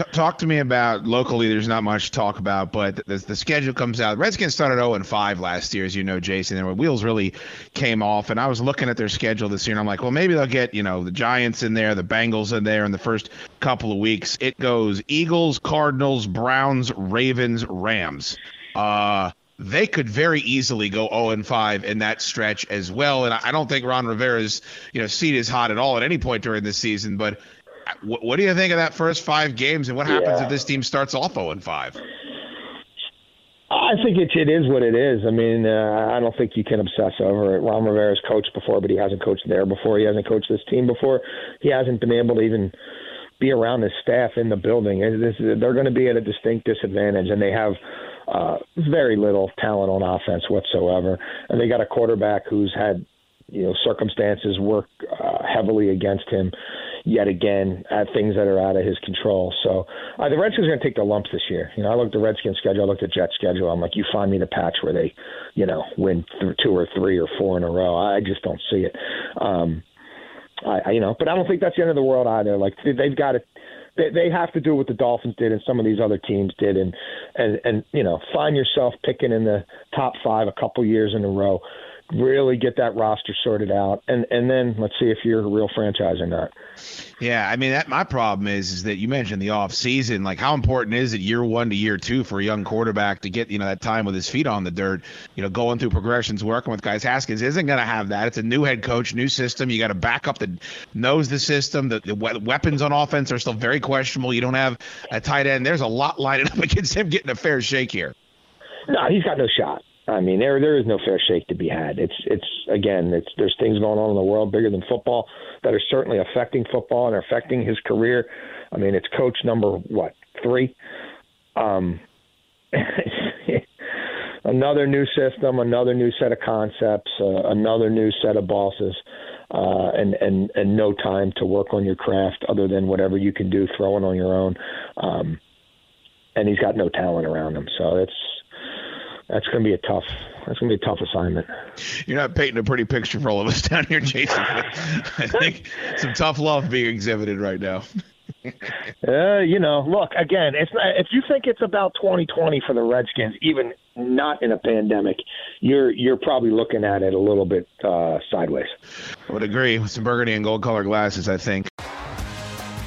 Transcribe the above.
T- talk to me about locally. There's not much to talk about, but the, the schedule comes out. Redskins started 0 and 5 last year, as you know, Jason. And wheels really came off. And I was looking at their schedule this year, and I'm like, well, maybe they'll get you know the Giants in there, the Bengals in there in the first couple of weeks. It goes Eagles, Cardinals, Browns, Ravens, Rams. Uh, they could very easily go 0 and 5 in that stretch as well. And I don't think Ron Rivera's you know seat is hot at all at any point during this season, but. What, what do you think of that first five games, and what happens Yeah. if this team starts off 0 and 5? I think it, it is what it is. I mean, uh, I don't think you can obsess over it. Ron Rivera's coached before, but he hasn't coached there before. He hasn't coached this team before. He hasn't been able to even be around his staff in the building. This, they're going to be at a distinct disadvantage, and they have uh, very little talent on offense whatsoever. And they got a quarterback who's had you know circumstances work uh, heavily against him yet again at things that are out of his control. So uh, the Redskins are going to take the lumps this year. You know, I looked at the Redskins schedule, I looked at Jets schedule. I'm like, you find me the patch where they, you know, win th- two or three or four in a row. I just don't see it. Um, I, I you know, but I don't think that's the end of the world either. Like they- they've got to. They, they have to do what the Dolphins did and some of these other teams did, and and and you know, find yourself picking in the top five a couple years in a row. Really get that roster sorted out, and and then let's see if you're a real franchise or not. Yeah, I mean that my problem is is that you mentioned the off season. Like how important is it year one to year two for a young quarterback to get, you know, that time with his feet on the dirt, you know, going through progressions, working with guys. Haskins isn't gonna have that. It's a new head coach, new system. You gotta back up the knows the system. The, the we- weapons on offense are still very questionable. You don't have a tight end. There's a lot lining up against him getting a fair shake here. No, he's got no shot. I mean, there there is no fair shake to be had. It's it's again, it's there's things going on in the world bigger than football that are certainly affecting football and affecting his career. I mean, it's coach number what three. Um, another new system, another new set of concepts, uh, another new set of bosses, uh, and and and no time to work on your craft other than whatever you can do throwing on your own. Um, and he's got no talent around him, so it's that's going to be a tough. That's going to be a tough assignment. You're not painting a pretty picture for all of us down here, Jason. I think some tough love being exhibited right now. Uh, you know, look again. It's not, if you think it's about 2020 for the Redskins, even not in a pandemic, you're you're probably looking at it a little bit uh, sideways. I would agree with some burgundy and gold color glasses. I think.